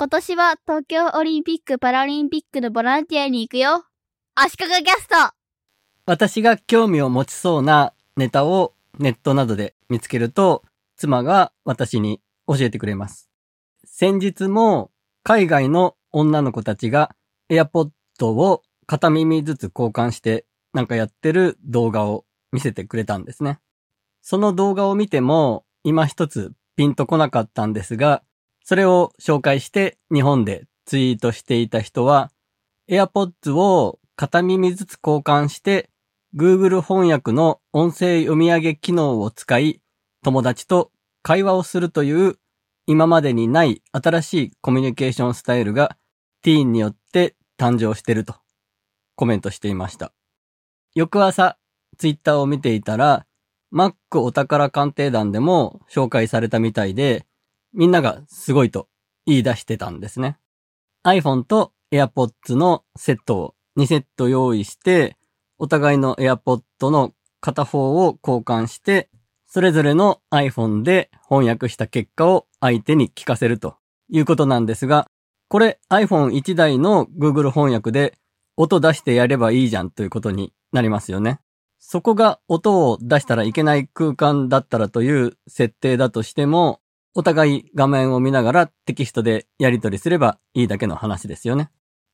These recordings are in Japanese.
今年は東京オリンピック・パラリンピックのボランティアに行くよ。足利キャスト私が興味を持ちそうなネタをネットなどで見つけると、妻が私に教えてくれます。先日も海外の女の子たちが AirPod を片耳ずつ交換してなんかやってる動画を見せてくれたんですね。その動画を見ても今一つピンとこなかったんですが、それを紹介して日本でツイートしていた人は AirPods を片耳ずつ交換して Google 翻訳の音声読み上げ機能を使い友達と会話をするという今までにない新しいコミュニケーションスタイルがティーンによって誕生してるとコメントしていました。翌朝、ツイッターを見ていたら、Mac お宝鑑定団でも紹介されたみたいで、みんながすごいと言い出してたんですね。iPhone と AirPods のセットを2セット用意して、お互いの AirPods の片方を交換して、それぞれの iPhone で翻訳した結果を相手に聞かせるということなんですが、これ iPhone1 台の Google 翻訳で音出してやればいいじゃんということになりますよね。そこが音を出したらいけない空間だったらという設定だとしても、お互い画面を見ながらテキストでやり取りすればいいだけの話ですよね。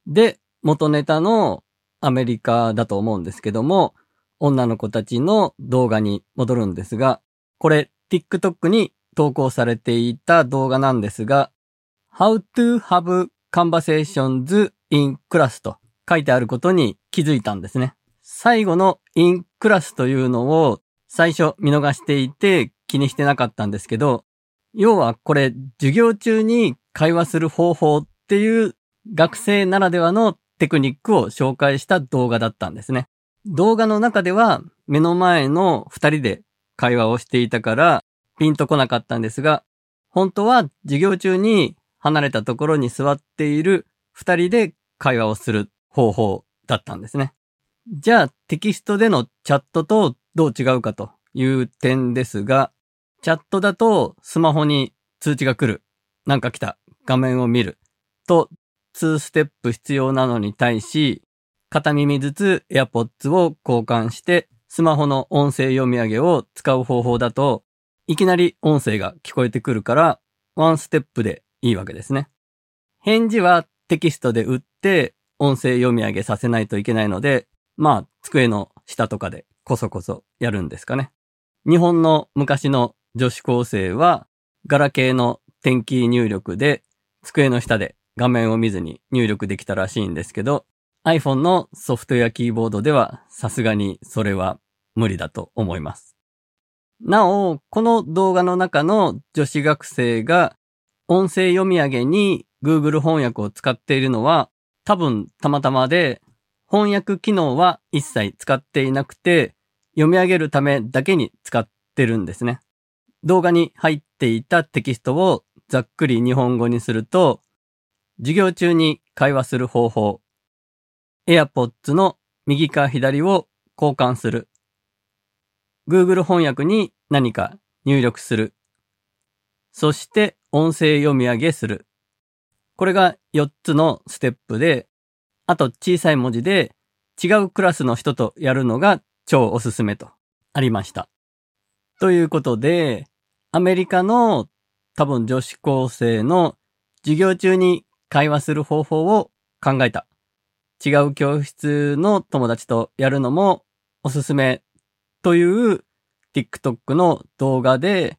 で、元ネタのアメリカだと思うんですけども、女の子たちの動画に戻るんですが、これ TikTok に投稿されていた動画なんですが、How to have conversations in class と書いてあることに気づいたんですね。最後の in class というのを最初見逃していて気にしてなかったんですけど、要はこれ授業中に会話する方法っていう学生ならではのテクニックを紹介した動画だったんですね。動画の中では目の前の二人で会話をしていたからピンとこなかったんですが、本当は授業中に離れたところに座っている二人で会話をする方法だったんですね。じゃあテキストでのチャットとどう違うかという点ですが、チャットだとスマホに通知が来る。なんか来た。画面を見る。と2ステップ必要なのに対し、片耳ずつ AirPods を交換して、スマホの音声読み上げを使う方法だと、いきなり音声が聞こえてくるから、ワンステップでいいわけですね。返事はテキストで打って、音声読み上げさせないといけないので、まあ、机の下とかでこそこそやるんですかね。日本の昔の女子高生は、ガラケーの点キー入力で、机の下で画面を見ずに入力できたらしいんですけど、iPhone のソフトウェアキーボードではさすがにそれは無理だと思います。なお、この動画の中の女子学生が音声読み上げに Google 翻訳を使っているのは多分たまたまで翻訳機能は一切使っていなくて読み上げるためだけに使ってるんですね。動画に入っていたテキストをざっくり日本語にすると授業中に会話する方法。AirPods の右か左を交換する。Google 翻訳に何か入力する。そして音声読み上げする。これが4つのステップで、あと小さい文字で違うクラスの人とやるのが超おすすめとありました。ということで、アメリカの多分女子高生の授業中に会話する方法を考えた。違う教室の友達とやるのもおすすめという TikTok の動画で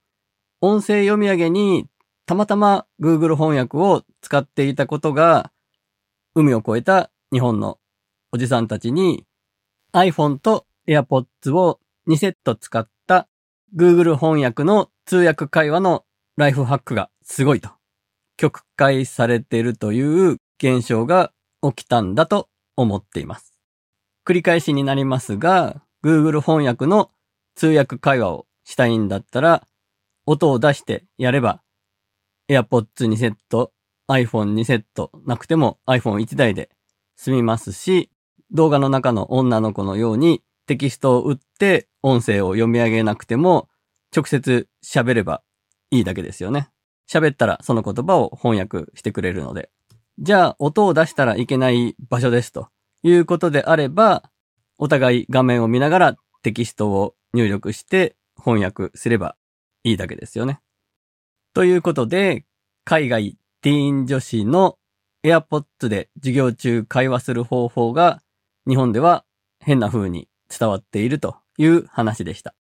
音声読み上げにたまたま Google 翻訳を使っていたことが海を越えた日本のおじさんたちに iPhone と AirPods を2セット使った Google 翻訳の通訳会話のライフハックがすごいと曲解されているという現象が起きたんだと思っています。繰り返しになりますが、Google 翻訳の通訳会話をしたいんだったら、音を出してやれば、AirPods 2セット、iPhone 2セットなくても iPhone 1台で済みますし、動画の中の女の子のようにテキストを打って音声を読み上げなくても直接喋ればいいだけですよね。喋ったらその言葉を翻訳してくれるので。じゃあ、音を出したらいけない場所ですということであれば、お互い画面を見ながらテキストを入力して翻訳すればいいだけですよね。ということで、海外ティーン女子の AirPods で授業中会話する方法が日本では変な風に伝わっているという話でした。